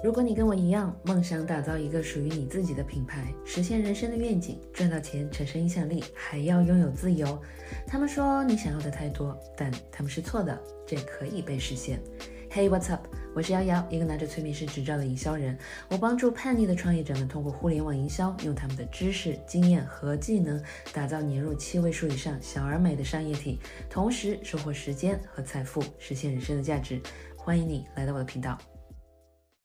如果你跟我一样，梦想打造一个属于你自己的品牌，实现人生的愿景，赚到钱，产生影响力，还要拥有自由。他们说你想要的太多，但他们是错的，这可以被实现。Hey, what's up？我是瑶瑶，一个拿着催眠师执照的营销人。我帮助叛逆的创业者们通过互联网营销，用他们的知识、经验和技能，打造年入七位数以上小而美的商业体，同时收获时间和财富，实现人生的价值。欢迎你来到我的频道。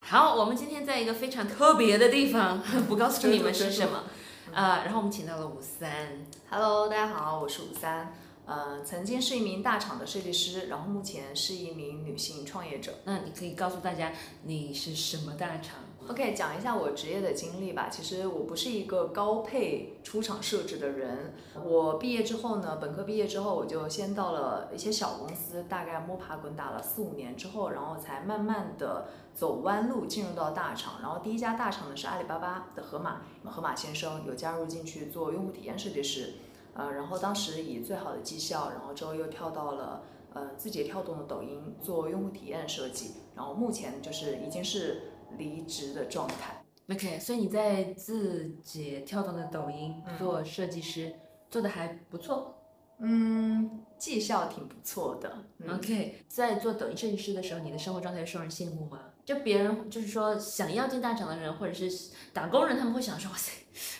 好，我们今天在一个非常特别的地方，不告诉你们是什么。呃，然后我们请到了五三。Hello，大家好，我是五三。呃，曾经是一名大厂的设计师，然后目前是一名女性创业者。那你可以告诉大家你是什么大厂？OK，讲一下我职业的经历吧。其实我不是一个高配出厂设置的人。我毕业之后呢，本科毕业之后，我就先到了一些小公司，大概摸爬滚打了四五年之后，然后才慢慢的走弯路进入到大厂。然后第一家大厂呢是阿里巴巴的盒马，盒马先生有加入进去做用户体验设计师。呃，然后当时以最好的绩效，然后之后又跳到了呃字节跳动的抖音做用户体验设计，然后目前就是已经是离职的状态。OK，所以你在字节跳动的抖音嗯做设计师，做的还不错。嗯，绩效挺不错的。嗯 OK，在做抖音设计师的时候，你的生活状态受人羡慕吗？就别人就是说想要进大厂的人，或者是打工人，他们会想说，哇塞，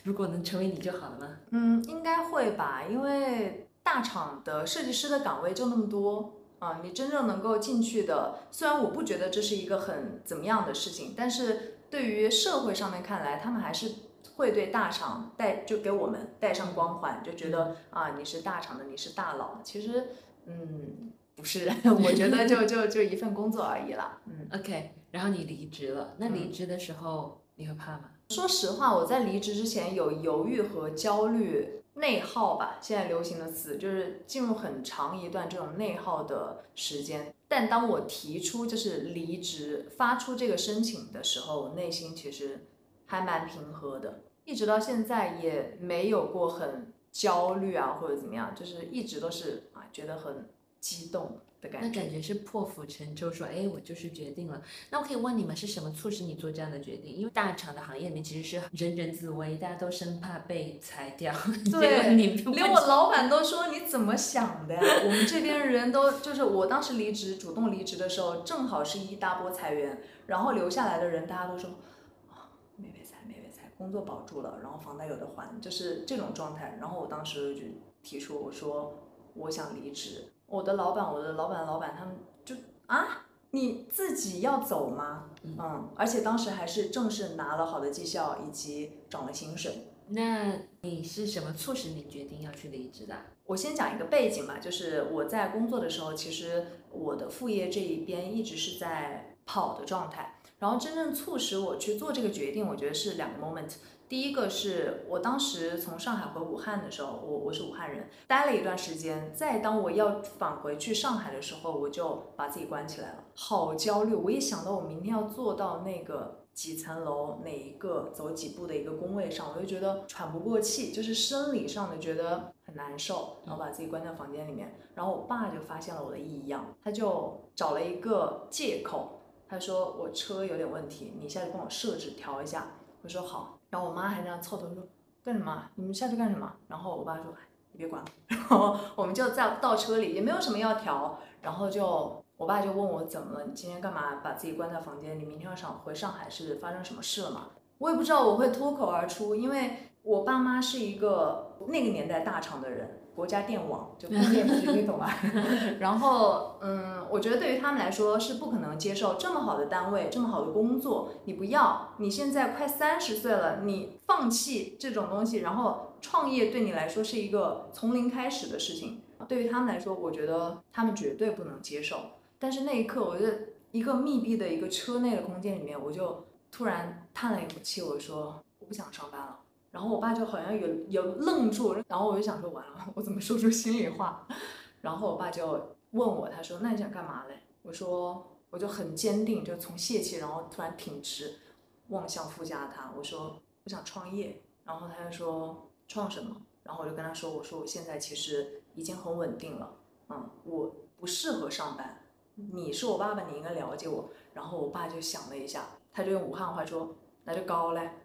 如果能成为你就好了吗？嗯，应该会吧，因为大厂的设计师的岗位就那么多啊，你真正能够进去的，虽然我不觉得这是一个很怎么样的事情，但是对于社会上面看来，他们还是会对大厂带就给我们带上光环，就觉得啊你是大厂的，你是大佬。其实，嗯，不是，我觉得就就就一份工作而已啦。嗯。OK，然后你离职了，那离职的时候你会怕吗？说实话，我在离职之前有犹豫和焦虑、内耗吧，现在流行的词就是进入很长一段这种内耗的时间。但当我提出就是离职、发出这个申请的时候，我内心其实还蛮平和的，一直到现在也没有过很焦虑啊或者怎么样，就是一直都是啊觉得很激动的感觉。那感觉是破釜沉舟，说，哎，我就是决定了。那我可以问你们是什么促使你做这样的决定？因为大厂的行业里面其实是人人自危，大家都生怕被裁掉。对你连我老板都说你怎么想的呀？我们这边人都就是我当时离职，主动离职的时候，正好是一大波裁员，然后留下来的人大家都说啊没被裁，没被裁，工作保住了，然后房贷有的还，就是这种状态。然后我当时就提出我说我想离职，我的老板，我的老板的老板他们就啊。你自己要走吗？嗯，而且当时还是正式拿了好的绩效以及涨了薪水，那你是什么促使你决定要去离职的？我先讲一个背景吧，就是我在工作的时候，其实我的副业这一边一直是在跑的状态。然后真正促使我去做这个决定，我觉得是两个 moment。第一个是我当时从上海回武汉的时候，我我是武汉人，待了一段时间。再当我要返回去上海的时候，我就把自己关起来了，好焦虑。我一想到我明天要坐到那个几层楼哪一个走几步的一个工位上，我就觉得喘不过气，就是生理上的觉得很难受，然后把自己关在房间里面。然后我爸就发现了我的异样，他就找了一个借口，他说我车有点问题，你下去帮我设置调一下。我说好，然后我妈还这样凑头说干什么？你们下去干什么？然后我爸说你别管了，然后我们就在倒车里也没有什么要调，然后就我爸就问我怎么了？你今天干嘛把自己关在房间里？明天要上回上海是发生什么事了吗？我也不知道我会脱口而出，因为我爸妈是一个那个年代大厂的人，国家电网就工业局，你 懂吧？然后，嗯，我觉得对于他们来说是不可能接受这么好的单位，这么好的工作，你不要，你现在快三十岁了，你放弃这种东西，然后创业对你来说是一个从零开始的事情。对于他们来说，我觉得他们绝对不能接受。但是那一刻，我觉得一个密闭的一个车内的空间里面，我就突然叹了一口气，我说我不想上班了。然后我爸就好像有有愣住，然后我就想说完了，我怎么说出心里话？然后我爸就问我，他说那你想干嘛嘞？我说我就很坚定，就从泄气，然后突然挺直，望向副驾他，我说我想创业。然后他就说创什么？然后我就跟他说，我说我现在其实已经很稳定了，嗯，我不适合上班。你是我爸爸，你应该了解我。然后我爸就想了一下，他就用武汉话说：“那就高嘞。”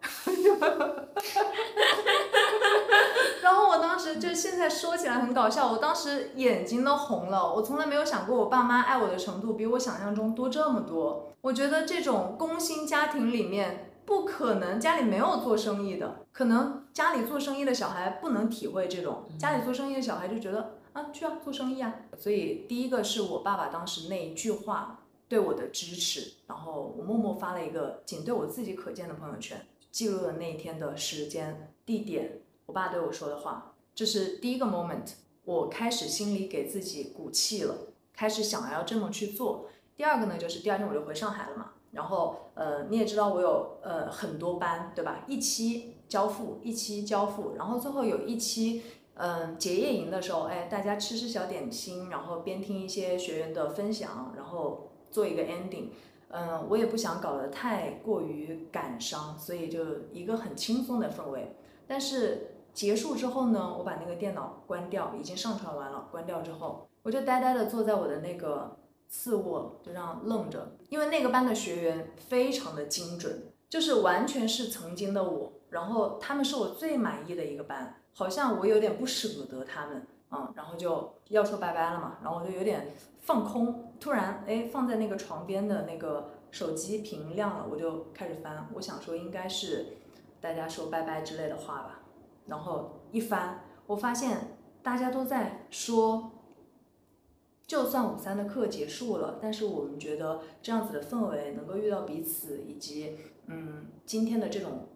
然后我当时就现在说起来很搞笑，我当时眼睛都红了。我从来没有想过我爸妈爱我的程度比我想象中多这么多。我觉得这种工薪家庭里面不可能家里没有做生意的，可能家里做生意的小孩不能体会这种，家里做生意的小孩就觉得啊去啊做生意啊。所以第一个是我爸爸当时那一句话对我的支持，然后我默默发了一个仅对我自己可见的朋友圈，记录了那一天的时间地点。我爸对我说的话，这是第一个 moment，我开始心里给自己鼓气了，开始想要这么去做。第二个呢，就是第二天我就回上海了嘛，然后呃你也知道我有呃很多班，对吧？一期交付，一期交付，然后最后有一期嗯结业营的时候，哎大家吃吃小点心，然后边听一些学员的分享，然后做一个 ending。嗯，我也不想搞得太过于感伤，所以就一个很轻松的氛围，但是。结束之后呢，我把那个电脑关掉，已经上传完了。关掉之后，我就呆呆的坐在我的那个次卧，就这样愣着。因为那个班的学员非常的精准，就是完全是曾经的我。然后他们是我最满意的一个班，好像我有点不舍得他们，嗯，然后就要说拜拜了嘛。然后我就有点放空，突然哎，放在那个床边的那个手机屏亮了，我就开始翻。我想说应该是大家说拜拜之类的话吧。然后一翻，我发现大家都在说，就算五三的课结束了，但是我们觉得这样子的氛围，能够遇到彼此，以及嗯今天的这种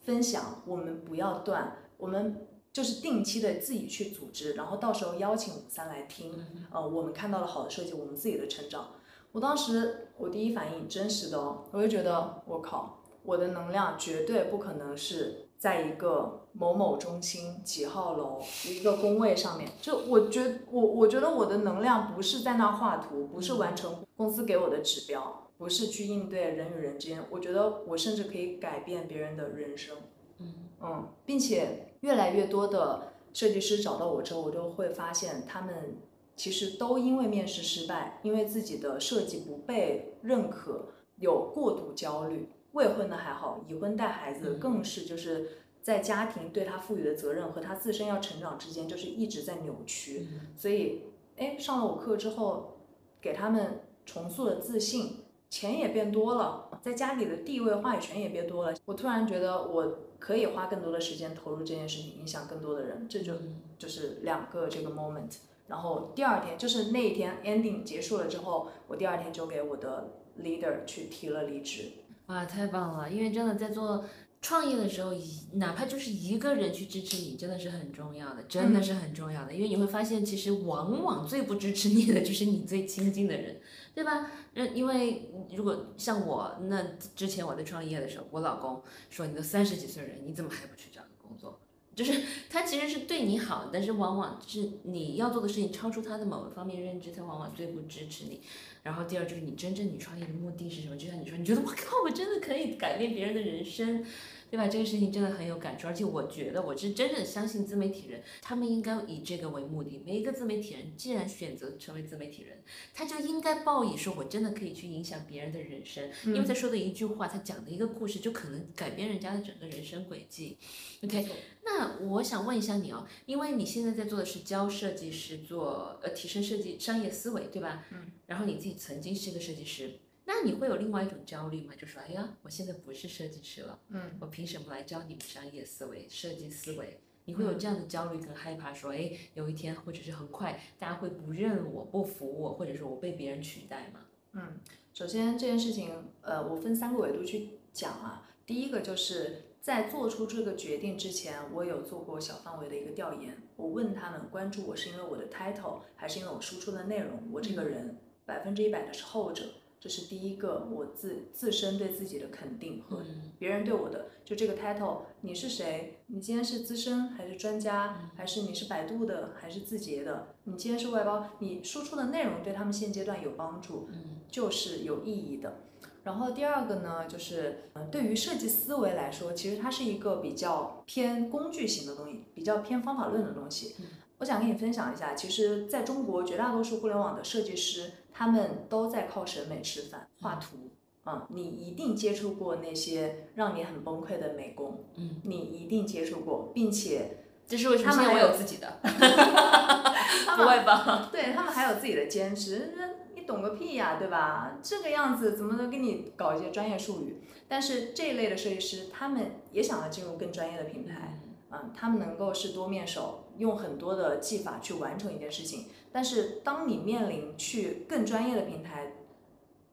分享，我们不要断，我们就是定期的自己去组织，然后到时候邀请五三来听，呃，我们看到了好的设计，我们自己的成长。我当时我第一反应真实的哦，我就觉得我靠，我的能量绝对不可能是。在一个某某中心几号楼一个工位上面，就我觉我我觉得我的能量不是在那画图，不是完成公司给我的指标，不是去应对人与人之间。我觉得我甚至可以改变别人的人生，嗯嗯，并且越来越多的设计师找到我之后，我就会发现他们其实都因为面试失败，因为自己的设计不被认可，有过度焦虑。未婚的还好，已婚带孩子更是就是在家庭对他赋予的责任和他自身要成长之间，就是一直在扭曲。所以，哎，上了我课之后，给他们重塑了自信，钱也变多了，在家里的地位、话语权也变多了。我突然觉得我可以花更多的时间投入这件事情，影响更多的人。这就就是两个这个 moment。然后第二天就是那一天 ending 结束了之后，我第二天就给我的 leader 去提了离职。哇，太棒了！因为真的在做创业的时候，哪怕就是一个人去支持你，真的是很重要的，真的是很重要的。因为你会发现，其实往往最不支持你的就是你最亲近的人，对吧？嗯，因为如果像我，那之前我在创业的时候，我老公说：“你都三十几岁人，你怎么还不去找个工作？”就是他其实是对你好，但是往往是你要做的事情超出他的某一方面认知，他往往最不支持你。然后第二就是你真正你创业的目的是什么？就像你说，你觉得我靠，我真的可以改变别人的人生。对吧？这个事情真的很有感触，而且我觉得我是真正相信自媒体人，他们应该以这个为目的。每一个自媒体人既然选择成为自媒体人，他就应该抱以说我真的可以去影响别人的人生，因为他说的一句话，他讲的一个故事，就可能改变人家的整个人生轨迹。OK，那我想问一下你哦，因为你现在在做的是教设计师做呃提升设计商业思维，对吧？嗯。然后你自己曾经是一个设计师。那你会有另外一种焦虑吗？就说，哎呀，我现在不是设计师了，嗯，我凭什么来教你们商业思维、设计思维？你会有这样的焦虑跟害怕，说，哎，有一天或者是很快，大家会不认我、不服我，或者说我被别人取代吗？嗯，首先这件事情，呃，我分三个维度去讲啊。第一个就是在做出这个决定之前，我有做过小范围的一个调研，我问他们关注我是因为我的 title，还是因为我输出的内容？我这个人百分之一百的是后者。这是第一个，我自自身对自己的肯定和别人对我的，就这个 title，你是谁？你今天是资深还是专家？还是你是百度的还是字节的？你今天是外包，你输出的内容对他们现阶段有帮助，就是有意义的。然后第二个呢，就是嗯，对于设计思维来说，其实它是一个比较偏工具型的东西，比较偏方法论的东西。我想跟你分享一下，其实在中国绝大多数互联网的设计师。他们都在靠审美吃饭，画图，嗯，你一定接触过那些让你很崩溃的美工，嗯，你一定接触过，并且这是为什么？他们还有有自己的，不会吧？对他们还有自己的兼职，那你懂个屁呀，对吧？这个样子怎么能给你搞一些专业术语？但是这一类的设计师，他们也想要进入更专业的品牌，嗯，他们能够是多面手，用很多的技法去完成一件事情。但是当你面临去更专业的平台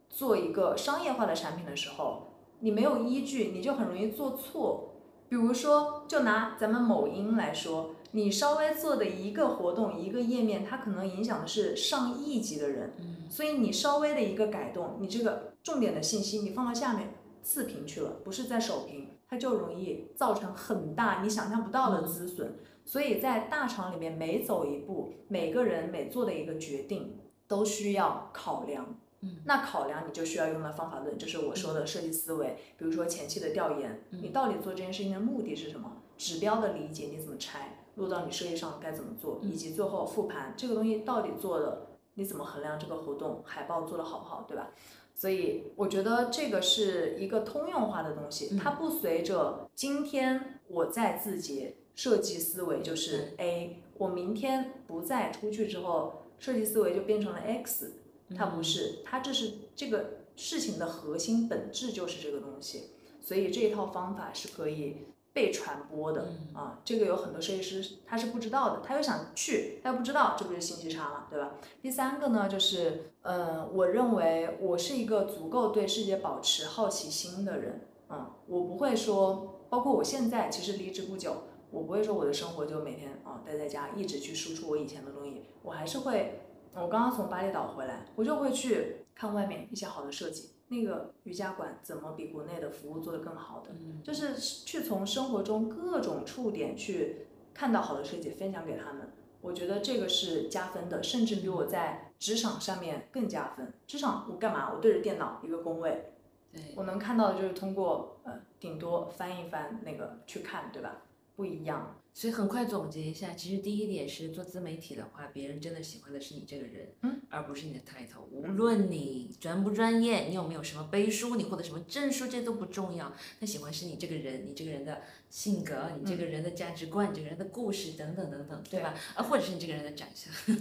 做一个商业化的产品的时候，你没有依据，你就很容易做错。比如说，就拿咱们某音来说，你稍微做的一个活动、一个页面，它可能影响的是上亿级的人，嗯所以你稍微的一个改动，你这个重点的信息你放到下面次屏去了，不是在首屏，它就容易造成很大你想象不到的资损。所以在大厂里面，每走一步，每个人每做的一个决定都需要考量。嗯，那考量你就需要用到方法论，就是我说的设计思维。比如说前期的调研，嗯你到底做这件事情的目的是什么？指标的理解你怎么拆，落到你设计上该怎么做，嗯以及最后复盘这个东西到底做的，你怎么衡量这个活动海报做的好不好，对吧？所以我觉得这个是一个通用化的东西，嗯。它不随着今天我在自己设计思维就是 A，我明天不再出去之后，设计思维就变成了 X，它不是，它这是这个事情的核心本质就是这个东西，所以这一套方法是可以被传播的、嗯啊。这个有很多设计师他是不知道的，他又想去，他又不知道，这不是信息差嘛，对吧？第三个呢，就是呃，我认为我是一个足够对世界保持好奇心的人，嗯，我不会说，包括我现在其实离职不久，我不会说我的生活就每天啊待在家，一直去输出我以前的东西，我还是会。我刚刚从巴厘岛回来，我就会去看外面一些好的设计，那个瑜伽馆怎么比国内的服务做得更好的，嗯就是去从生活中各种触点去看到好的设计，分享给他们。我觉得这个是加分的，甚至比我在职场上面更加分。职场我干嘛？我对着电脑一个工位，对，我能看到的就是通过呃顶多翻一翻那个去看，对吧？不一样。所以很快总结一下，其实第一点是做自媒体的话，别人真的喜欢的是你这个人，嗯，而不是你的 title。无论你专不专业，你有没有什么背书，你获得什么证书，这都不重要。他喜欢是你这个人，你这个人的性格，你这个人的价值观，你这个人的故事等等等等，对吧？啊，或者是你这个人的长相，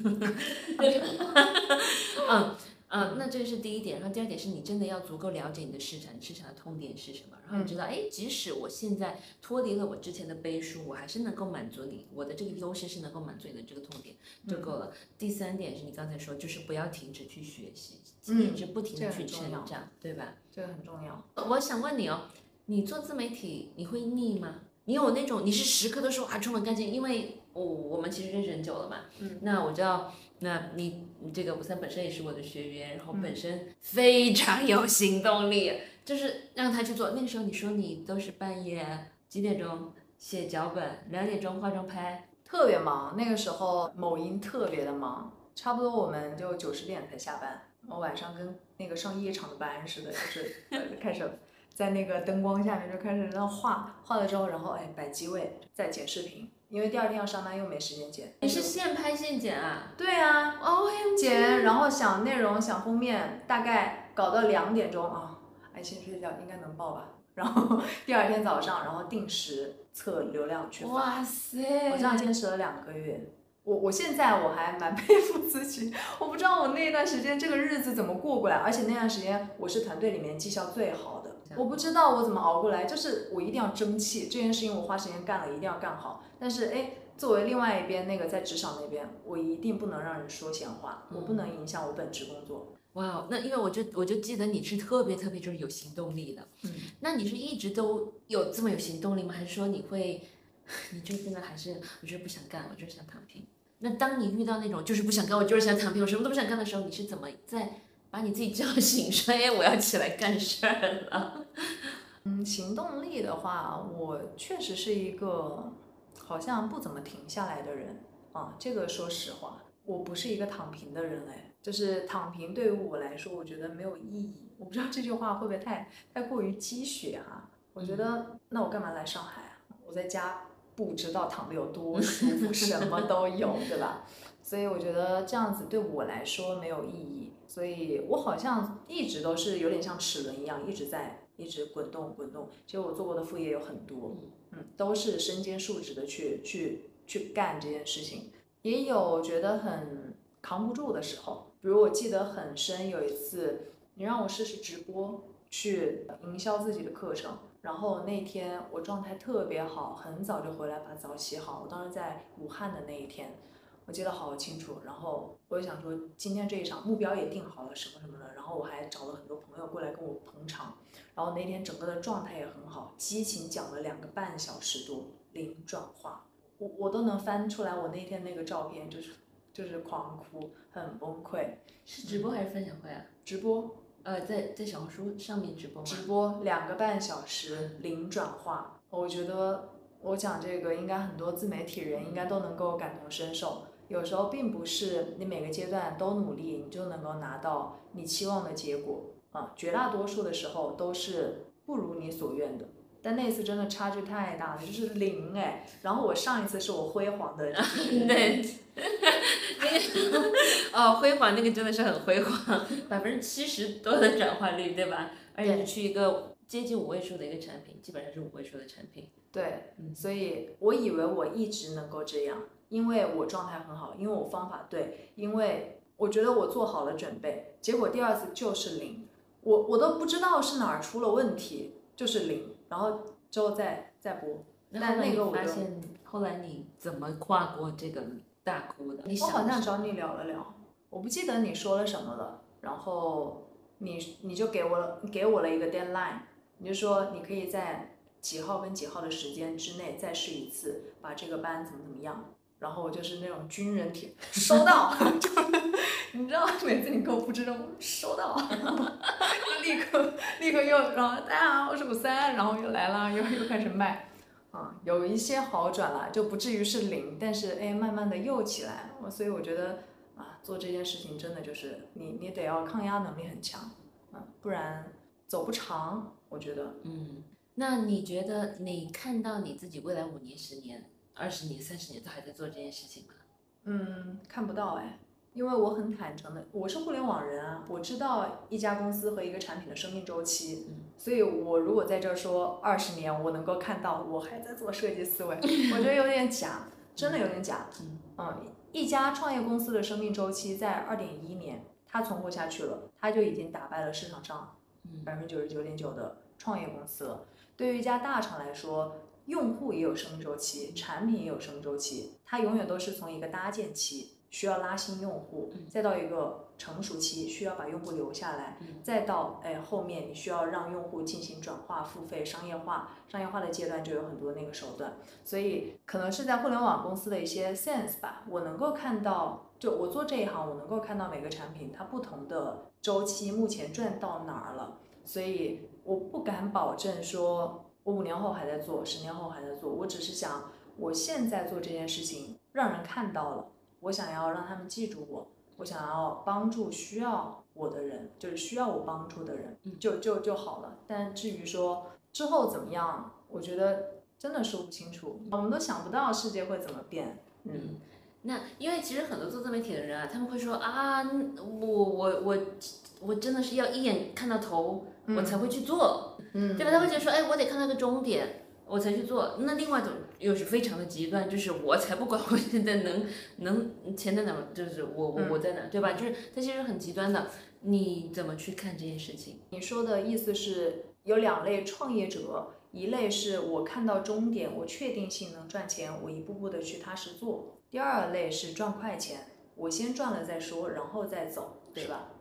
嗯。嗯，那这是第一点，然后第二点是你真的要足够了解你的市场，市场的痛点是什么，然后你知道，哎，即使我现在脱离了我之前的背书，我还是能够满足你，我的这个优势是能够满足你的这个痛点就够了。第三点是你刚才说，就是不要停止去学习，一直不停的去成长，对吧？这个很重要。我想问你哦，你做自媒体你会腻吗？你有那种你是时刻都说啊充满干劲，因为我、我们其实认识很久了嘛，嗯，那我知道，那你你这个吴三本身也是我的学员，然后嗯本身非常有行动力，就是让他去做。那个时候你说你都是半夜几点钟写脚本，两点钟化妆拍，特别忙，那个时候某音特别的忙，差不多我们就九十点才下班，我晚上跟那个上夜场的班似的，就是呃开始在那个灯光下面就开始那画，画了之后，然后哎摆机位，再剪视频，因为第二天要上班又没时间剪。你是现拍现剪啊？对啊，哦，剪，然后想内容想封面，大概搞到两点钟啊，哎先睡觉应该能报吧。然后第二天早上，然后定时测流量去发。哇塞！我这样坚持了两个月，我我现在我还蛮佩服自己，我不知道我那段时间这个日子怎么过过来，而且那段时间我是团队里面绩效最好的，我不知道我怎么熬过来，就是我一定要争气，这件事情我花时间干了，一定要干好。但是哎，作为另外一边那个在职场那边，我一定不能让人说闲话，我不能影响我本职工作。哇，那因为我就我就记得你是特别特别就是有行动力的，嗯，那你是一直都有这么有行动力吗？还是说你会，你就真的还是我就是不想干，我就是想躺平？那当你遇到那种就是不想干，我就是想躺平，我什么都不想干的时候，你是怎么在把你自己叫醒，说哎我要起来干事儿了？嗯，行动力的话，我确实是一个好像不怎么停下来的人啊。这个说实话，我不是一个躺平的人哎，就是躺平对于我来说，我觉得没有意义。我不知道这句话会不会太太过于鸡血哈、我觉得那我干嘛来上海啊？我在家不知道躺的有多 舒服，什么都有，对吧？所以我觉得这样子对我来说没有意义，所以我好像一直都是有点像齿轮一样，一直在一直滚动滚动。其实我做过的副业有很多，嗯，都是身兼数职的去去去干这件事情，也有觉得很扛不住的时候。比如我记得很深，有一次你让我试试直播去营销自己的课程，然后那天我状态特别好，很早就回来把澡洗好。我当时在武汉的那一天。我记得好清楚，然后我就想说，今天这一场目标也定好了什么什么的，然后我还找了很多朋友过来跟我捧场，然后那天整个的状态也很好，激情讲了两个半小时多，零转化，我我都能翻出来我那天那个照片，就是就是狂哭，很崩溃。是直播还是分享会啊？直播，呃，在在小红书上面直播吗？直播两个半小时，零转化，我觉得我讲这个应该很多自媒体人应该都能够感同身受。有时候并不是你每个阶段都努力，你就能够拿到你期望的结果啊。绝大多数的时候都是不如你所愿的。但那次真的差距太大了，就是零哎。然后我上一次是我辉煌的，对，哦，辉煌那个真的是很辉煌，百分之七十多的转化率，对吧？而且是去一个接近五位数的一个产品，基本上是五位数的产品。对，所以我以为我一直能够这样。因为我状态很好，因为我方法对，因为我觉得我做好了准备，结果第二次就是零，我我都不知道是哪儿出了问题，就是零，然后之后再再播。但那个我发现，后来你怎么跨过这个大哭的？我好像找你聊了聊，我不记得你说了什么了，然后你你就给我了给我了一个 deadline，你就说你可以在几号跟几号的时间之内再试一次，把这个班怎么怎么样。然后我就是那种军人体，收到，就你知道，每次你给我布置任务，收到，就 立刻立刻又，然后大家好，我是五三，然后又来了，又又开始卖，啊，有一些好转了，就不至于是零，但是哎，慢慢的又起来了，所以我觉得啊，做这件事情真的就是你你得要抗压能力很强，啊，不然走不长，我觉得。嗯，那你觉得你看到你自己未来五年、十年？二十年、三十年都还在做这件事情吗？嗯，看不到哎，因为我很坦诚的，我是互联网人啊，我知道一家公司和一个产品的生命周期，所以我如果在这儿说二十年，我能够看到我还在做设计思维，我觉得有点假，真的有点假。嗯，一家创业公司的生命周期在二点一年，它存活下去了，它就已经打败了市场上百分之九十九点九的创业公司了。对于一家大厂来说，用户也有生命周期，产品也有生命周期，它永远都是从一个搭建期需要拉新用户，再到一个成熟期需要把用户留下来，再到哎后面你需要让用户进行转化、付费、商业化，商业化的阶段就有很多那个手段，所以可能是在互联网公司的一些 sense 吧，我能够看到，就我做这一行，我能够看到每个产品它不同的周期目前赚到哪儿了，所以我不敢保证说。我五年后还在做，十年后还在做。我只是想，我现在做这件事情让人看到了，我想要让他们记住我，我想要帮助需要我的人，就是需要我帮助的人，就就就好了。但至于说之后怎么样，我觉得真的说不清楚，我们都想不到世界会怎么变。嗯，那因为其实很多做自媒体的人啊，他们会说啊，我我我我真的是要一眼看到头，我才会去做。嗯，对吧？他会觉得说，哎，我得看到个终点，我才去做。那另外一种又是非常的极端，就是我才不管我现在能能钱在哪，就是我我我在哪，对吧？就是他其实很极端的。你怎么去看这件事情？你说的意思是有两类创业者，一类是我看到终点，我确定性能赚钱，我一步步的去踏实做；第二类是赚快钱，我先赚了再说，然后再走，对吧？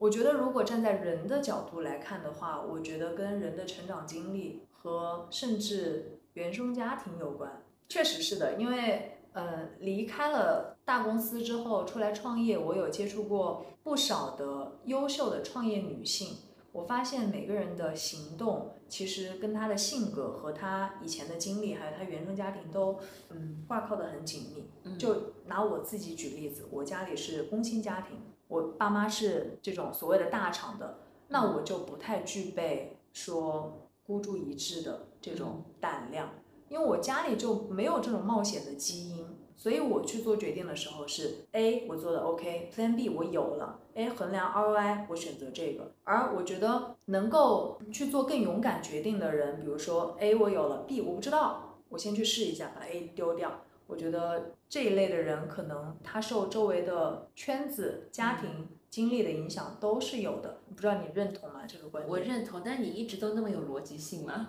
我觉得，如果站在人的角度来看的话，我觉得跟人的成长经历和甚至原生家庭有关。确实是的，因为呃，离开了大公司之后出来创业，我有接触过不少的优秀的创业女性。我发现每个人的行动其实跟她的性格和她以前的经历，还有她原生家庭都嗯挂靠的很紧密。就拿我自己举例子，我家里是工薪家庭。我爸妈是这种所谓的大厂的，那我就不太具备说孤注一掷的这种胆量，因为我家里就没有这种冒险的基因，所以我去做决定的时候是 A 我做的 OK，Plan B 我有了，A 衡量 ROI 我选择这个。而我觉得能够去做更勇敢决定的人，比如说 A 我有了，B 我不知道，我先去试一下，把 A 丢掉。我觉得这一类的人可能他受周围的圈子、家庭经历的影响都是有的。不知道你认同吗？这个观点？我认同，但你一直都那么有逻辑性吗？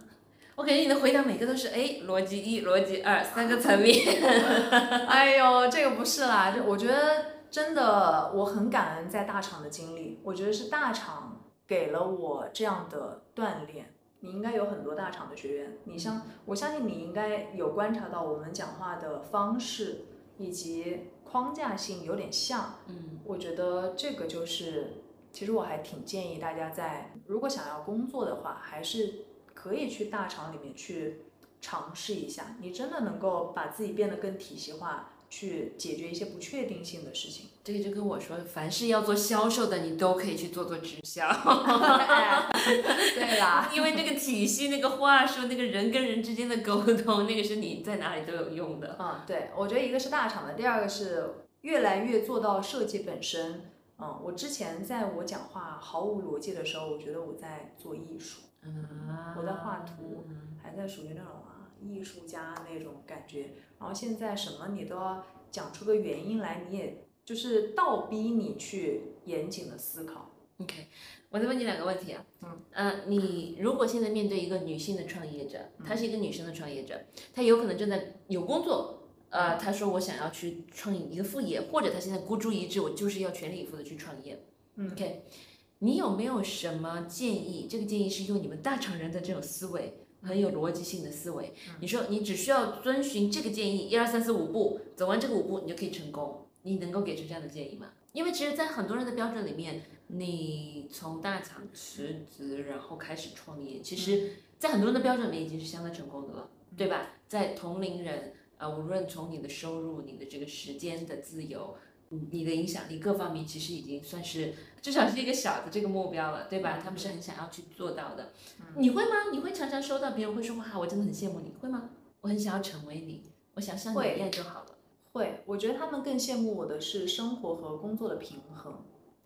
我感觉你的回答每个都是哎，逻辑一、逻辑二三个层面。哎呦，这个不是啦，就我觉得真的我很感恩在大厂的经历，我觉得是大厂给了我这样的锻炼。你应该有很多大厂的学员，你相我相信你应该有观察到我们讲话的方式以及框架性有点像。嗯，我觉得这个就是，其实我还挺建议大家在如果想要工作的话，还是。可以去大厂里面去尝试一下，你真的能够把自己变得更体系化，去解决一些不确定性的事情。这个就跟我说，凡是要做销售的，你都可以去做做直销。对啦，因为那个体系、那个话术、那个人跟人之间的沟通，那个是你在哪里都有用的。嗯，对，我觉得一个是大厂的，第二个是越来越做到设计本身。嗯，我之前在我讲话毫无逻辑的时候，我觉得我在做艺术。嗯我在画图，还在属于那种啊艺术家那种感觉。然后现在什么你都要讲出个原因来，你也就是倒逼你去严谨的思考。OK，我再问你两个问题啊。嗯。呃，你如果现在面对一个女性的创业者，她是一个女生的创业者，她有可能正在有工作，呃，她说我想要去创一个副业，或者她现在孤注一掷，我就是要全力以赴的去创业。OK。你有没有什么建议？这个建议是用你们大厂人的这种思维，很有逻辑性的思维。你说你只需要遵循这个建议，一二三四五步，走完这个五步，你就可以成功。你能够给出这样的建议吗？因为其实，在很多人的标准里面，你从大厂辞职然后开始创业，其实，在很多人的标准里面已经是相当成功的了，对吧？在同龄人，呃，无论从你的收入、你的这个时间的自由。你的影响力各方面其实已经算是至少是一个小的这个目标了，对吧？他们是很想要去做到的。你会吗？你会常常收到别人会说哇，我真的很羡慕你，会吗？我很想要成为你，我想像你一样就好了。会，我觉得他们更羡慕我的是生活和工作的平衡。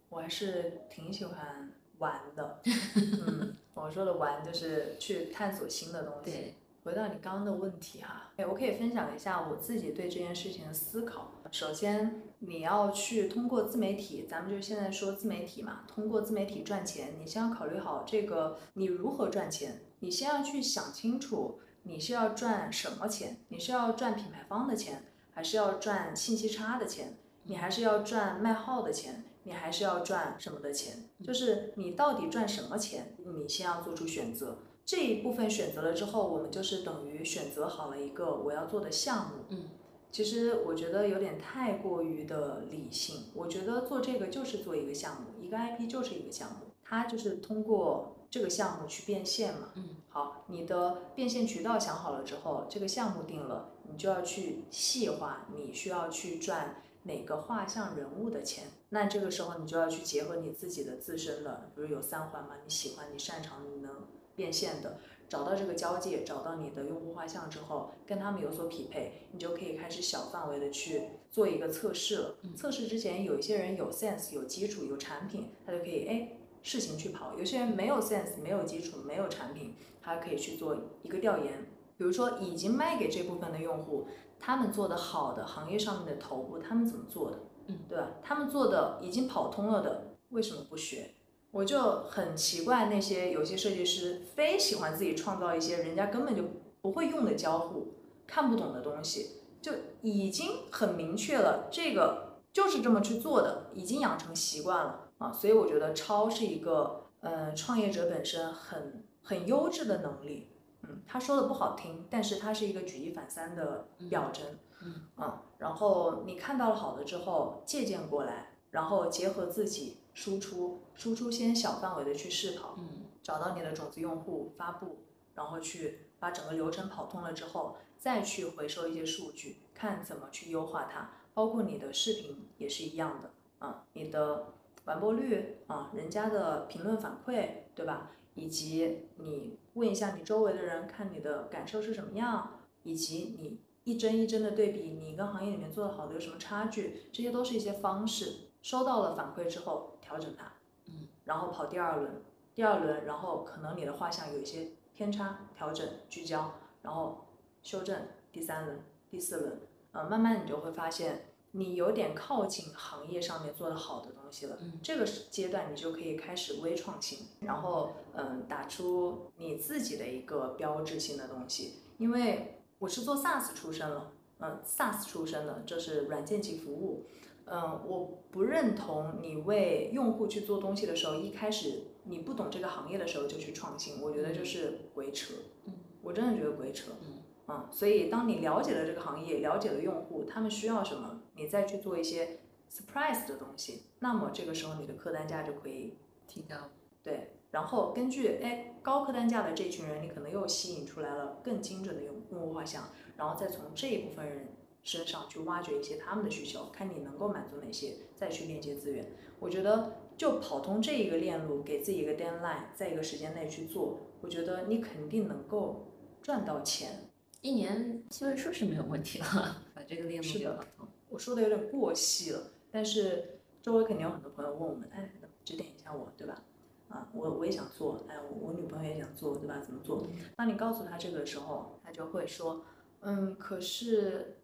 我还是挺喜欢玩的。嗯，我说的玩就是去探索新的东西。对。回到你刚刚的问题哈，哎，我可以分享一下我自己对这件事情的思考。首先，你要去通过自媒体，咱们就现在说自媒体嘛，通过自媒体赚钱，你先要考虑好这个你如何赚钱。你先要去想清楚，你是要赚什么钱？你是要赚品牌方的钱，还是要赚信息差的钱？你还是要赚卖号的钱？你还是要赚什么的钱？就是你到底赚什么钱？你先要做出选择。这一部分选择了之后，我们就是等于选择好了一个我要做的项目。嗯，其实我觉得有点太过于的理性。我觉得做这个就是做一个项目，一个 IP 就是一个项目，它就是通过这个项目去变现嘛。嗯，好，你的变现渠道想好了之后，这个项目定了，你就要去细化，你需要去赚哪个画像人物的钱。那这个时候你就要去结合你自己的自身的，比如有三环嘛，你喜欢，你擅长，你能。变现的，找到这个交界，找到你的用户画像之后，跟他们有所匹配，你就可以开始小范围的去做一个测试了。测试之前，有一些人有 sense，有基础，有产品，他就可以哎试行去跑；有些人没有 sense，没有基础，没有产品，他可以去做一个调研。比如说已经卖给这部分的用户，他们做的好的行业上面的头部，他们怎么做的？嗯，对吧？他们做的已经跑通了的，为什么不学？我就很奇怪，那些有些设计师非喜欢自己创造一些人家根本就不会用的交互、看不懂的东西，就已经很明确了，这个就是这么去做的，已经养成习惯了啊。所以我觉得超是一个，呃，创业者本身很很优质的能力。嗯，他说的不好听，但是他是一个举一反三的表征。嗯，啊，然后你看到了好的之后，借鉴过来，然后结合自己。输出，输出先小范围的去试跑，嗯，找到你的种子用户，发布，然后去把整个流程跑通了之后，再去回收一些数据，看怎么去优化它。包括你的视频也是一样的，啊，你的完播率啊，人家的评论反馈，对吧？以及你问一下你周围的人，看你的感受是什么样，以及你一帧一帧的对比，你跟行业里面做的好的有什么差距，这些都是一些方式。收到了反馈之后，调整它，嗯，然后跑第二轮，第二轮，然后可能你的画像有一些偏差，调整聚焦，然后修正，第三轮、第四轮，呃，慢慢你就会发现你有点靠近行业上面做的好的东西了。嗯这个时阶段你就可以开始微创新，然后嗯，打出你自己的一个标志性的东西。因为我是做 SaaS 出身了，嗯，SaaS 出身的，这是软件及服务。嗯，我不认同你为用户去做东西的时候，一开始你不懂这个行业的时候就去创新，我觉得就是鬼扯。嗯，我真的觉得鬼扯。嗯嗯，所以当你了解了这个行业，了解了用户，他们需要什么，你再去做一些 surprise 的东西，那么这个时候你的客单价就可以提高。对，然后根据哎高客单价的这群人，你可能又吸引出来了更精准的用用户画像，然后再从这一部分人身上去挖掘一些他们的需求，看你能够满足哪些，再去链接资源。我觉得就跑通这一个链路，给自己一个 deadline，在一个时间内去做，我觉得你肯定能够赚到钱。一年七位数是没有问题了，把这个链路是的给跑通。我说的有点过细了，但是周围肯定有很多朋友问我们，哎，指点一下我，对吧？啊，我我也想做，哎，我我女朋友也想做，对吧？怎么做？当你告诉他这个的时候，他就会说，嗯，可是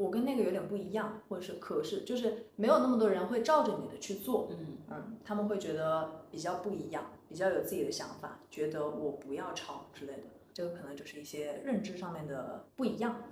我跟那个有点不一样，或者是可是，就是没有那么多人会照着你的去做，嗯嗯，他们会觉得比较不一样，比较有自己的想法，觉得我不要抄之类的，这个可能就是一些认知上面的不一样。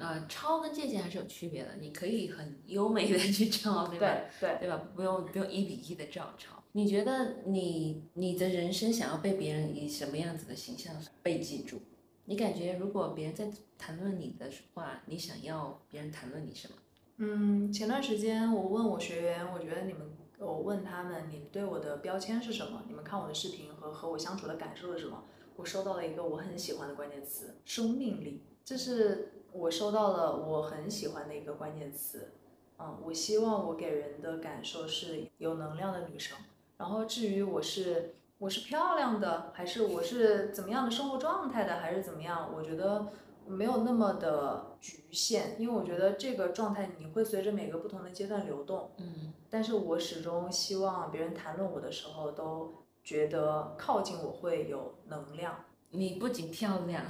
呃，抄跟借鉴还是有区别的，你可以很优美的去抄，对吧？对对。对吧？不用不用一比一的照抄。你觉得你你的人生想要被别人以什么样子的形象被记住？你感觉如果别人在谈论你的话，你想要别人谈论你什么？嗯，前段时间我问我学员，我觉得你们，我问他们，你们对我的标签是什么？你们看我的视频和和我相处的感受是什么？我收到了一个我很喜欢的关键词——生命力。这是我收到了我很喜欢的一个关键词。嗯，我希望我给人的感受是有能量的女生。然后至于我是我是漂亮的，还是我是怎么样的生活状态的，还是怎么样，我觉得没有那么的局限，因为我觉得这个状态你会随着每个不同的阶段流动。嗯但是我始终希望别人谈论我的时候，都觉得靠近我会有能量。你不仅漂亮，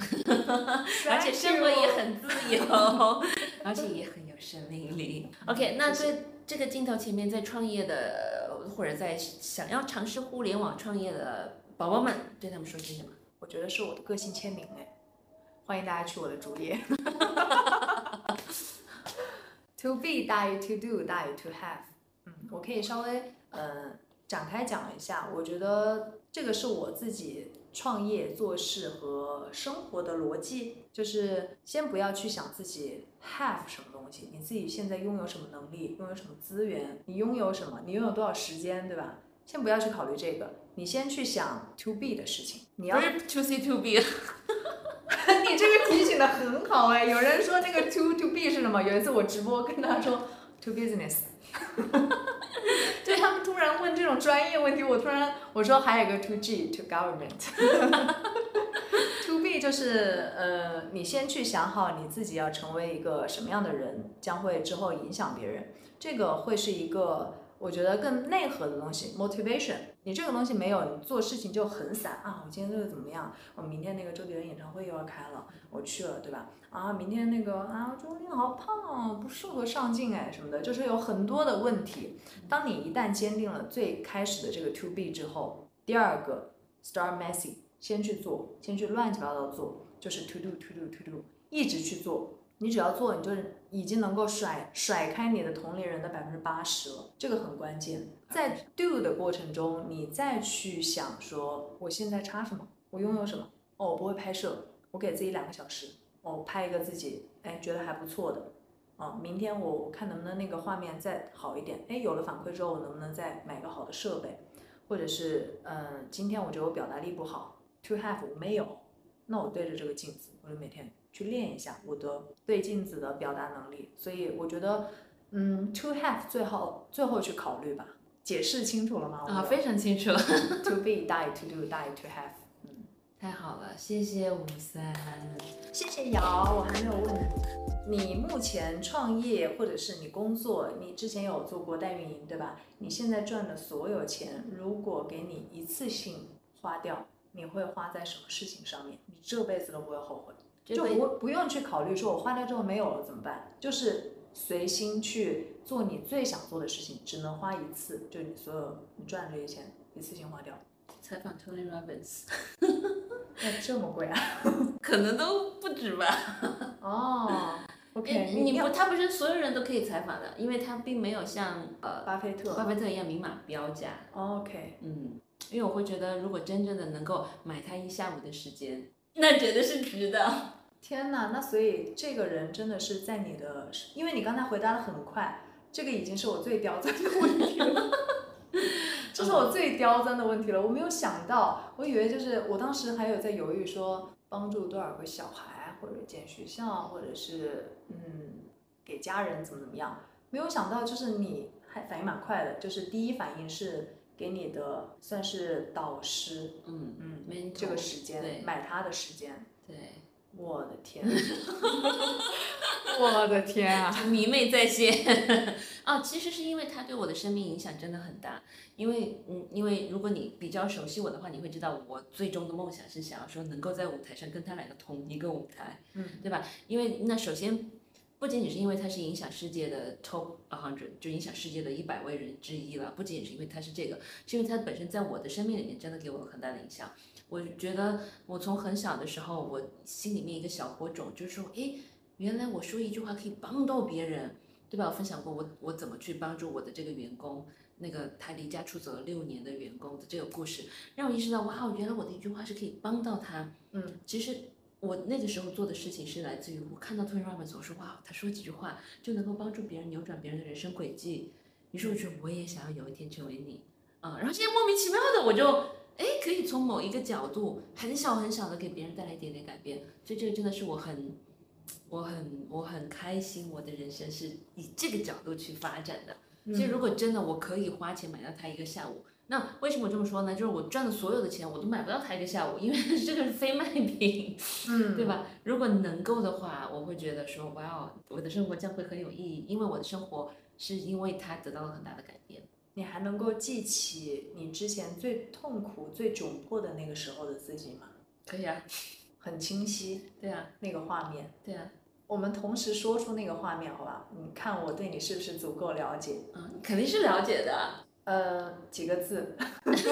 而且生活也很自由，而且也很有生命力。OK，那对这个镜头前面在创业的，或者在想要尝试互联网创业的宝宝们，对他们说些什么？我觉得是我的个性签名哎，欢迎大家去我的主页。to be 大于 to do 大于 to have，嗯，我可以稍微呃展开讲一下，我觉得这个是我自己创业做事和生活的逻辑，就是先不要去想自己 have 什么东西，你自己现在拥有什么能力，拥有什么资源，你拥有什么，你拥有多少时间，对吧？先不要去考虑这个，你先去想 to be 的事情，你要不是 to C to B，你这个提醒的很好哎，有人说那个 to to B 是什么？有一次我直播跟他说 to business，他们突然问这种专业问题，我突然我说还有一个 to G to government。to B 就是呃，你先去想好你自己要成为一个什么样的人，将会之后影响别人，这个会是一个我觉得更内核的东西，motivation。你这个东西没有，你做事情就很散啊。我今天这个怎么样？我明天那个周杰伦演唱会又要开了，我去了，对吧？啊，明天那个啊，周杰伦好胖哦，不适合上镜哎什么的，就是有很多的问题。当你一旦坚定了最开始的这个 to be 之后，第二个 start messy，先去做，先去乱七八糟做，就是 to do to do to do，一直去做。你只要做，你就是已经能够甩甩开你的同龄人的百分之八十了，这个很关键。在 do 的过程中，你再去想说，我现在差什么，我拥有什么？哦，我不会拍摄，我给自己两个小时，哦，拍一个自己哎觉得还不错的，哦，明天我我看能不能那个画面再好一点，哎，有了反馈之后，我能不能再买个好的设备，或者是嗯，今天我觉得我表达力不好，to have 我没有，那我对着这个镜子，我就每天去练一下我的对镜子的表达能力。所以我觉得，嗯，to have 最后最后去考虑吧。解释清楚了吗？啊，非常清楚。to be die, to do die, to have。嗯，太好了，谢谢吴三，谢谢瑶，我还没有问你，你目前创业或者是你工作，你之前有做过代运营对吧？你现在赚的所有钱，如果给你一次性花掉，你会花在什么事情上面？你这辈子都不会后悔，就不不用去考虑说我花掉之后没有了怎么办，就是随心去做你最想做的事情，只能花一次，就你所有你赚的这些钱一次性花掉。采访 Tony Robbins，那这么贵啊？可能都不止吧。哦，OK，你不，他不是所有人都可以采访的，因为他并没有像呃巴菲特、巴菲特一样明码标价。OK，嗯，因为我会觉得，如果真正的能够买他一下午的时间，那绝对是值的。天哪，那所以这个人真的是在你的，因为你刚才回答的很快，这个已经是我最刁钻的问题了。这是我最刁钻的问题了，我没有想到，我以为就是我当时还有在犹豫说帮助多少个小孩，或者建学校，或者是嗯给家人怎么怎么样，没有想到就是你还反应蛮快的，就是第一反应是给你的算是导师，嗯嗯，这个时间买他的时间，对，我的天。我的天啊，迷妹在线啊！其实是因为他对我的生命影响真的很大。因为嗯，因为如果你比较熟悉我的话，你会知道我最终的梦想是想要说能够在舞台上跟他来个同一个舞台，嗯，对吧？因为那首先不仅仅是因为他是影响世界的 top a hundred，就影响世界的一百位人之一了。不仅仅是因为他是这个，是因为他本身在我的生命里面真的给我很大的影响。我觉得我从很小的时候，我心里面一个小火种就是说，哎。原来我说一句话可以帮到别人，对吧？我分享过我我怎么去帮助我的这个员工，那个他离家出走了六年的员工的这个故事，让我意识到哇，原来我的一句话是可以帮到他。嗯，其实我那个时候做的事情是来自于我看到 Tony Robbins，我说哇，他说几句话就能够帮助别人扭转别人的人生轨迹。于是我觉得我也想要有一天成为你啊，然后现在莫名其妙的我就哎可以从某一个角度很小很小的给别人带来一点点改变，所以这个真的是我很。我很我很开心，我的人生是以这个角度去发展的。所以如果真的我可以花钱买到他一个下午，那为什么这么说呢？就是我赚的所有的钱我都买不到他一个下午，因为这个是非卖品，嗯，对吧？如果能够的话，我会觉得说，哇哦，我的生活将会很有意义，因为我的生活是因为他得到了很大的改变。你还能够记起你之前最痛苦、最窘迫的那个时候的自己吗？可以啊。很清晰，对啊，那个画面，对啊，我们同时说出那个画面，好吧？你看我对你是不是足够了解？嗯，肯定是了解的。呃，几个字？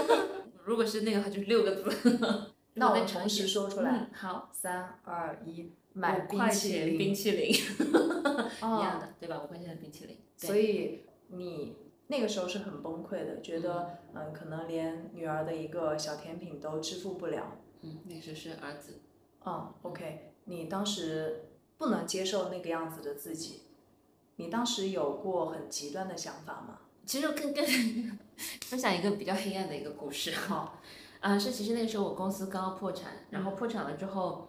如果是那个话，就是六个字。那我们同时说出来。好，三二一，买冰淇淋。冰淇淋。一样的，对吧？五块钱的冰淇淋。所以你那个时候是很崩溃的，觉得嗯，可能连女儿的一个小甜品都支付不了。嗯，那时是儿子。嗯，OK，你当时不能接受那个样子的自己，你当时有过很极端的想法吗？其实跟跟分享一个比较黑暗的一个故事哈，啊，是其实那个时候我公司刚刚破产，然后破产了之后，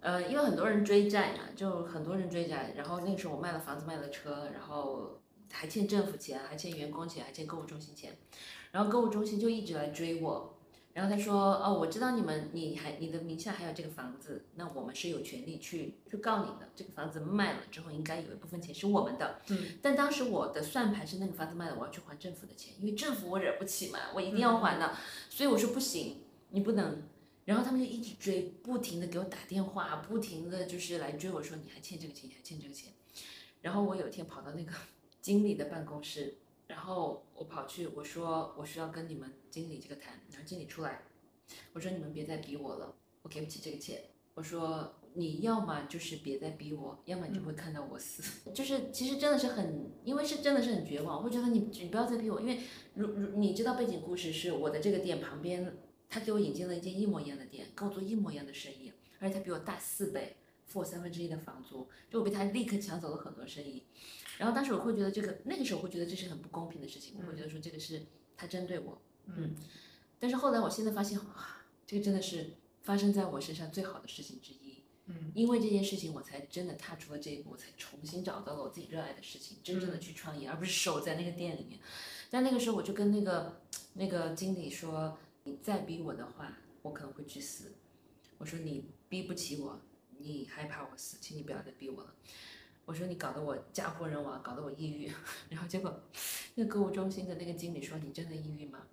呃，因为很多人追债嘛，就很多人追债，然后那个时候我卖了房子，卖了车，然后还欠政府钱，还欠员工钱，还欠购物中心钱，然后购物中心就一直来追我。然后他说：“哦，我知道你们，你还你的名下还有这个房子，那我们是有权利去去告你的。这个房子卖了之后，应该有一部分钱是我们的。嗯，但当时我的算盘是那个房子卖了，我要去还政府的钱，因为政府我惹不起嘛，我一定要还的。所以我说不行，你不能。然后他们就一直追，不停的给我打电话，不停的就是来追我说你还欠这个钱，你还欠这个钱。然后我有一天跑到那个经理的办公室。”然后我跑去，我说我需要跟你们经理这个谈，然后经理出来，我说你们别再逼我了，我给不起这个钱。我说你要么就是别再逼我，要么你就会看到我死。就是其实真的是很，因为是真的是很绝望，我会觉得你你不要再逼我，因为如如你知道背景故事是我的这个店旁边，他给我引进了一间一模一样的店，跟我做一模一样的生意，而且他比我大四倍，付我三分之一的房租，就我被他立刻抢走了很多生意。然后当时我会觉得这个那个时候会觉得这是很不公平的事情，我会觉得说这个是他针对我，嗯，但是后来我现在发现，哇，这个真的是发生在我身上最好的事情之一，嗯，因为这件事情我才真的踏出了这一步，我才重新找到了我自己热爱的事情，真正的去创业，而不是守在那个店里面。但那个时候我就跟那个那个经理说，你再逼我的话，我可能会去死。我说你逼不起我，你害怕我死，请你不要再逼我了。我说你搞得我家破人亡，搞得我抑郁。然后结果那个购物中心的那个经理说你真的抑郁吗？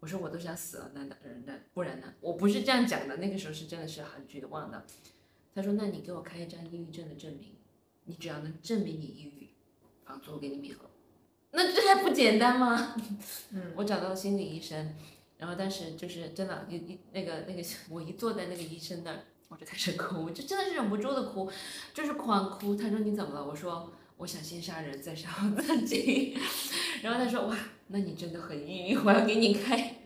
我说我都想死了，那那那不然呢？我不是这样讲的，那个时候是真的是很绝望的。他说那你给我开一张抑郁症的证明，你只要能证明你抑郁，房租我给你免了。那这还不简单吗？嗯，我找到了心理医生，然后但是就是真的，一一那个那个，我一坐在那个医生那儿，我就开始哭，就真的是忍不住的哭，就是狂哭。他说你怎么了？我说我想先杀人再杀我自己。然后他说哇，那你真的很抑郁，我要给你开，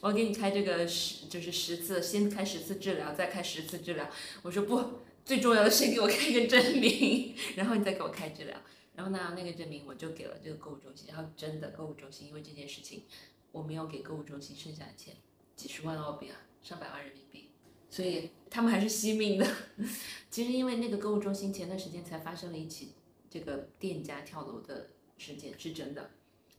我要给你开这个十就是十次，先开十次治疗，再开十次治疗。我说不，最重要的是给我开个证明，然后你再给我开治疗。然后呢，那个证明我就给了这个购物中心，然后真的购物中心因为这件事情，我没有给购物中心剩下的钱，几十万澳币啊，上百万人民币，所以他们还是惜命的。其实因为那个购物中心前段时间才发生了一起这个店家跳楼的事件，是真的，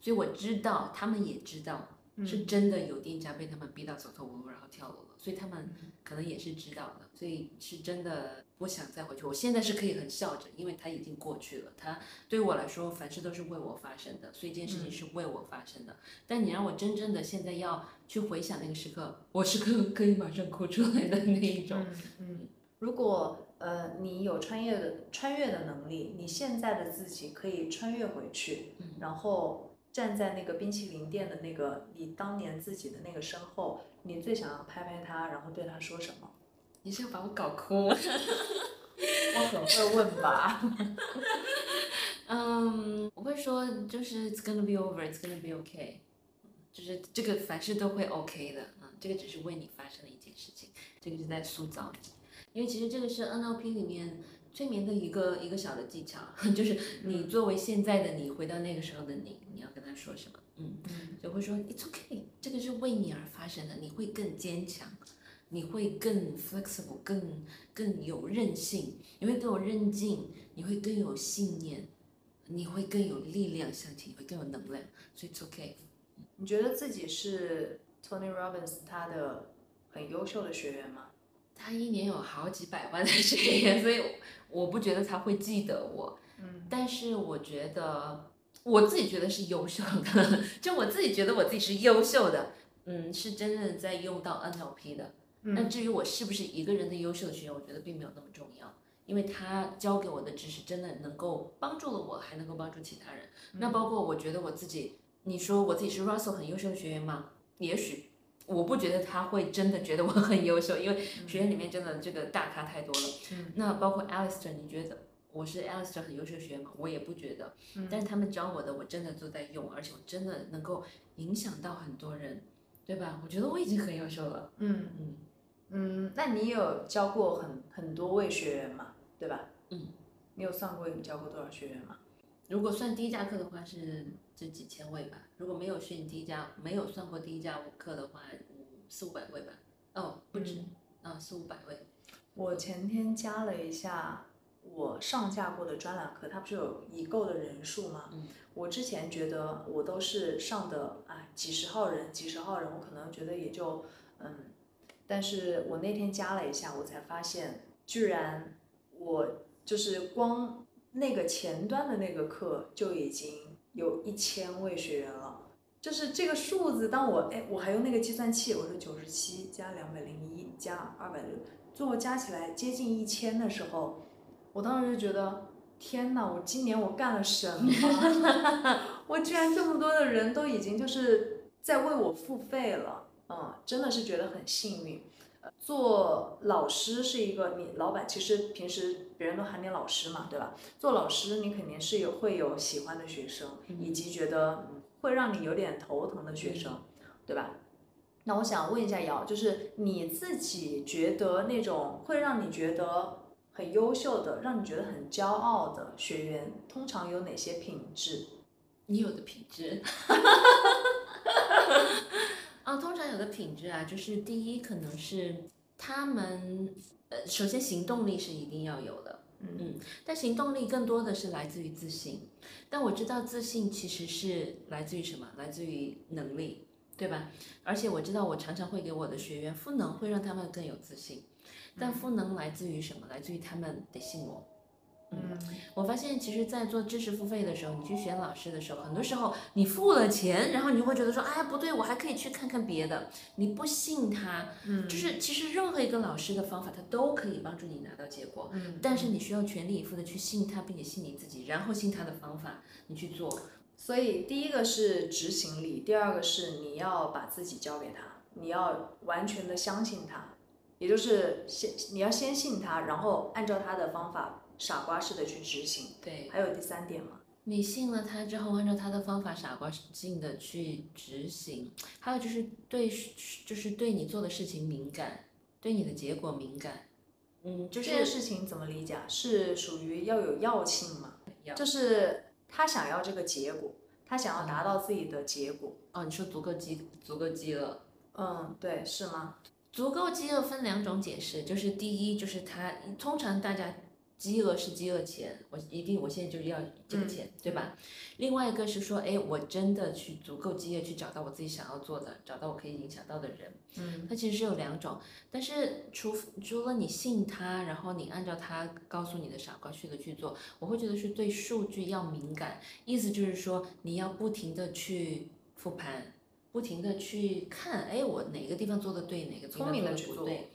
所以我知道他们也知道是真的有店家被他们逼到走投无路，然后跳楼了，所以他们可能也是知道的，所以是真的。不想再回去，我现在是可以很笑着，因为它已经过去了。它对我来说，凡事都是为我发生的，所以这件事情是为我发生的。但你让我真正的现在要去回想那个时刻，我是可可以马上哭出来的那一种。嗯，如果呃你有穿越的穿越的能力，你现在的自己可以穿越回去，然后站在那个冰淇淋店的那个你当年自己的那个身后，你最想要拍拍他，然后对他说什么？你是要把我搞哭？我很会问吧。嗯，我会说就是 it's gonna be over, it's gonna be okay，就是这个凡事都会 OK 的。嗯，这个只是为你发生的一件事情，这个是在塑造你。因为其实这个是 NLP 里面催眠的一个一个小的技巧，就是你作为现在的你回到那个时候的你，你要跟他说什么？嗯嗯，就会说 it's okay，这个是为你而发生的，你会更坚强。你会更 flexible，更更有韧性，你会更有韧劲，你会更有信念，你会更有力量向前，会更有能量，所以 it's okay。你觉得自己是 Tony Robbins 他的很优秀的学员吗？他一年有好几百万的学员，所以我不觉得他会记得我。嗯，但是我觉得我自己觉得是优秀的，就我自己觉得我自己是优秀的，嗯，是真正在用到 NLP 的。那至于我是不是一个人的优秀学员，我觉得并没有那么重要，因为他教给我的知识真的能够帮助了我，还能够帮助其他人。那包括我觉得我自己，你说我自己是 Russell 很优秀的学员吗？也许我不觉得他会真的觉得我很优秀，因为学院里面真的这个大咖太多了。那包括 Alistair，你觉得我是 Alistair 很优秀的学员吗？我也不觉得。但是他们教我的，我真的都在用，而且我真的能够影响到很多人，对吧？我觉得我已经很优秀了。嗯嗯。嗯，那你有教过很很多位学员嘛，对吧？嗯，你有算过你教过多少学员吗？如果算第一家课的话是这几千位吧，如果没有选第一家，没有算过第一家课的话，五四五百位吧。哦，不止，啊，四五百位。我前天加了一下我上架过的专栏课，它不是有已购的人数吗？嗯，我之前觉得我都是上的啊几十号人，几十号人，我可能觉得也就嗯。但是我那天加了一下，我才发现，居然我就是光那个前端的那个课就已经有一千位学员了。就是这个数字，当我哎，我还用那个计算器，我说九十七加两百零一加二百六，最后加起来接近一千的时候，我当时就觉得，天呐，我今年我干了什么？我居然这么多的人都已经就是在为我付费了。嗯，真的是觉得很幸运。做老师是一个，你老板其实平时别人都喊你老师嘛，对吧？做老师你肯定是有会有喜欢的学生，以及觉得会让你有点头疼的学生，对吧？那我想问一下瑶，就是你自己觉得那种会让你觉得很优秀的，让你觉得很骄傲的学员，通常有哪些品质？你有的品质。啊，通常有个品质啊，就是第一可能是他们，呃，首先行动力是一定要有的，嗯嗯，但行动力更多的是来自于自信，但我知道自信其实是来自于什么？来自于能力，对吧？而且我知道我常常会给我的学员赋能，会让他们更有自信。但赋能来自于什么？来自于他们得信我。嗯我发现，其实，在做知识付费的时候，你去选老师的时候，很多时候你付了钱，然后你就会觉得说，哎，不对，我还可以去看看别的。你不信他，嗯。就是其实任何一个老师的方法，他都可以帮助你拿到结果，嗯，但是你需要全力以赴的去信他，并且信你自己，然后信他的方法，你去做。所以第一个是执行力，第二个是你要把自己交给他，你要完全的相信他，也就是先你要先信他，然后按照他的方法傻瓜式的去执行。对，还有第三点吗？你信了他之后，按照他的方法傻瓜性的去执行，还有就是对，就是对你做的事情敏感，对你的结果敏感。嗯，就这件事情怎么理解啊？是属于要有药性吗？要就是他想要这个结果，他想要达到自己的结果。哦，你说足够饥，足够饥饿。嗯，对，是吗？足够饥饿分两种解释，就是第一就是他通常大家饥饿是饥饿钱，我一定我现在就是要这个钱，对吧？另外一个是说，哎，我真的去足够饥饿去找到我自己想要做的，找到我可以影响到的人，嗯它其实是有两种，但是除除了你信他，然后你按照他告诉你的傻瓜式的去做，我会觉得是对数据要敏感，意思就是说你要不停的去复盘，不停的去看，哎，我哪个地方做的对，哪个做的不对。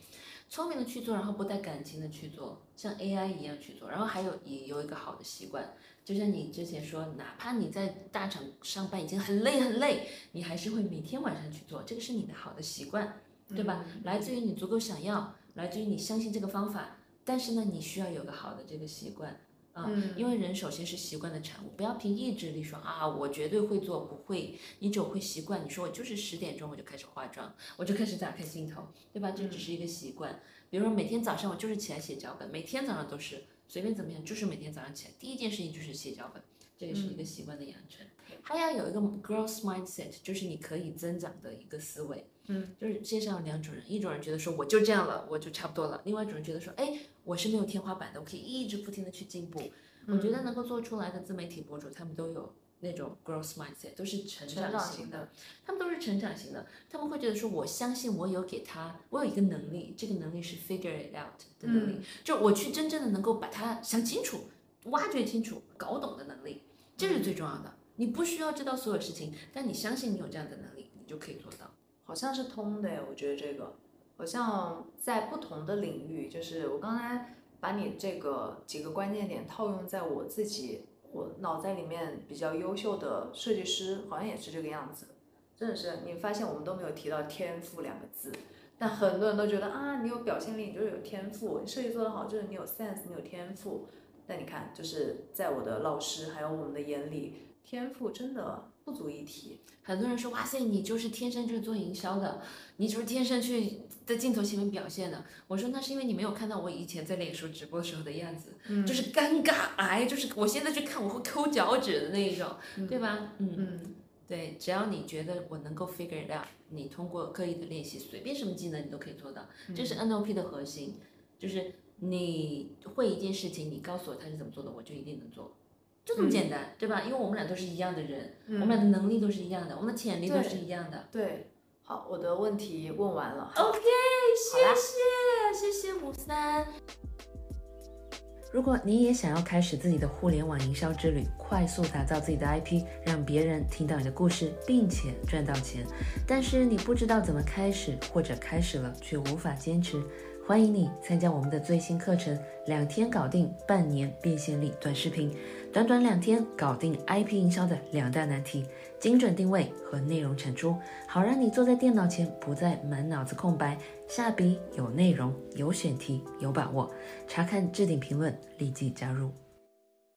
聪明的去做，然后不带感情的去做，像 AI 一样去做。然后还有也有一个好的习惯，就像你之前说，哪怕你在大厂上班已经很累很累，你还是会每天晚上去做，这个是你的好的习惯，对吧？来自于你足够想要，来自于你相信这个方法，但是呢，你需要有个好的这个习惯。啊、嗯因为人首先是习惯的产物，不要凭意志力说啊，我绝对会做，不会，你只有会习惯。你说我就是十点钟我就开始化妆，我就开始打开镜头，对吧？这只是一个习惯。比如说每天早上我就是起来写脚本，每天早上都是随便怎么样，就是每天早上起来第一件事情就是写脚本，这也是一个习惯的养成。还要有一个 growth mindset，就是你可以增长的一个思维。嗯，就是世界上有两种人，一种人觉得说我就这样了，我就差不多了；，另外一种人觉得说，哎，我是没有天花板的，我可以一直不停的去进步。我觉得能够做出来的自媒体博主，他们都有那种 growth mindset，都是成成长长型的。他们都是成长型的，他们会觉得说，我相信我有给他，我有一个能力，这个能力是 figure it out 的能力，就我去真正的能够把它想清楚、挖掘清楚、搞懂的能力，这是最重要的。你不需要知道所有事情，但你相信你有这样的能力，你就可以做到。好像是通的诶，我觉得这个好像在不同的领域，就是我刚才把你这个几个关键点套用在我自己我脑袋里面比较优秀的设计师，好像也是这个样子。真的是，你发现我们都没有提到天赋两个字，但很多人都觉得啊，你有表现力，你就是有天赋，你设计做得好就是你有 sense，你有天赋。但你看，就是在我的老师还有我们的眼里，天赋真的不足一提。很多人说，哇塞，你就是天生就是做营销的，你就是天生去在镜头前面表现的。我说那是因为你没有看到我以前在脸书直播的时候的样子，嗯就是尴尬癌，就是我现在去看我会抠脚趾的那一种，嗯对吧？嗯，嗯对，只要你觉得我能够 figure it out，你通过刻意的练习，随便什么技能你都可以做到。这是 NLP 的核心，就是你会一件事情，你告诉我它是怎么做的，我就一定能做。就这么简单，对吧？因为我们俩都是一样的人，我们俩的能力都是一样的，我们的潜力都是一样的。对，好，我的问题问完了。OK，谢谢谢谢五三。如果你也想要开始自己的互联网营销之旅，快速打造自己的 IP，让别人听到你的故事，并且赚到钱，但是你不知道怎么开始，或者开始了却无法坚持，欢迎你参加我们的最新课程，两天搞定半年变现力短视频，短短两天搞定 IP 营销的两大难题：精准定位和内容产出，好让你坐在电脑前不再满脑子空白，下笔有内容、有选题、有把握。查看置顶评论，立即加入。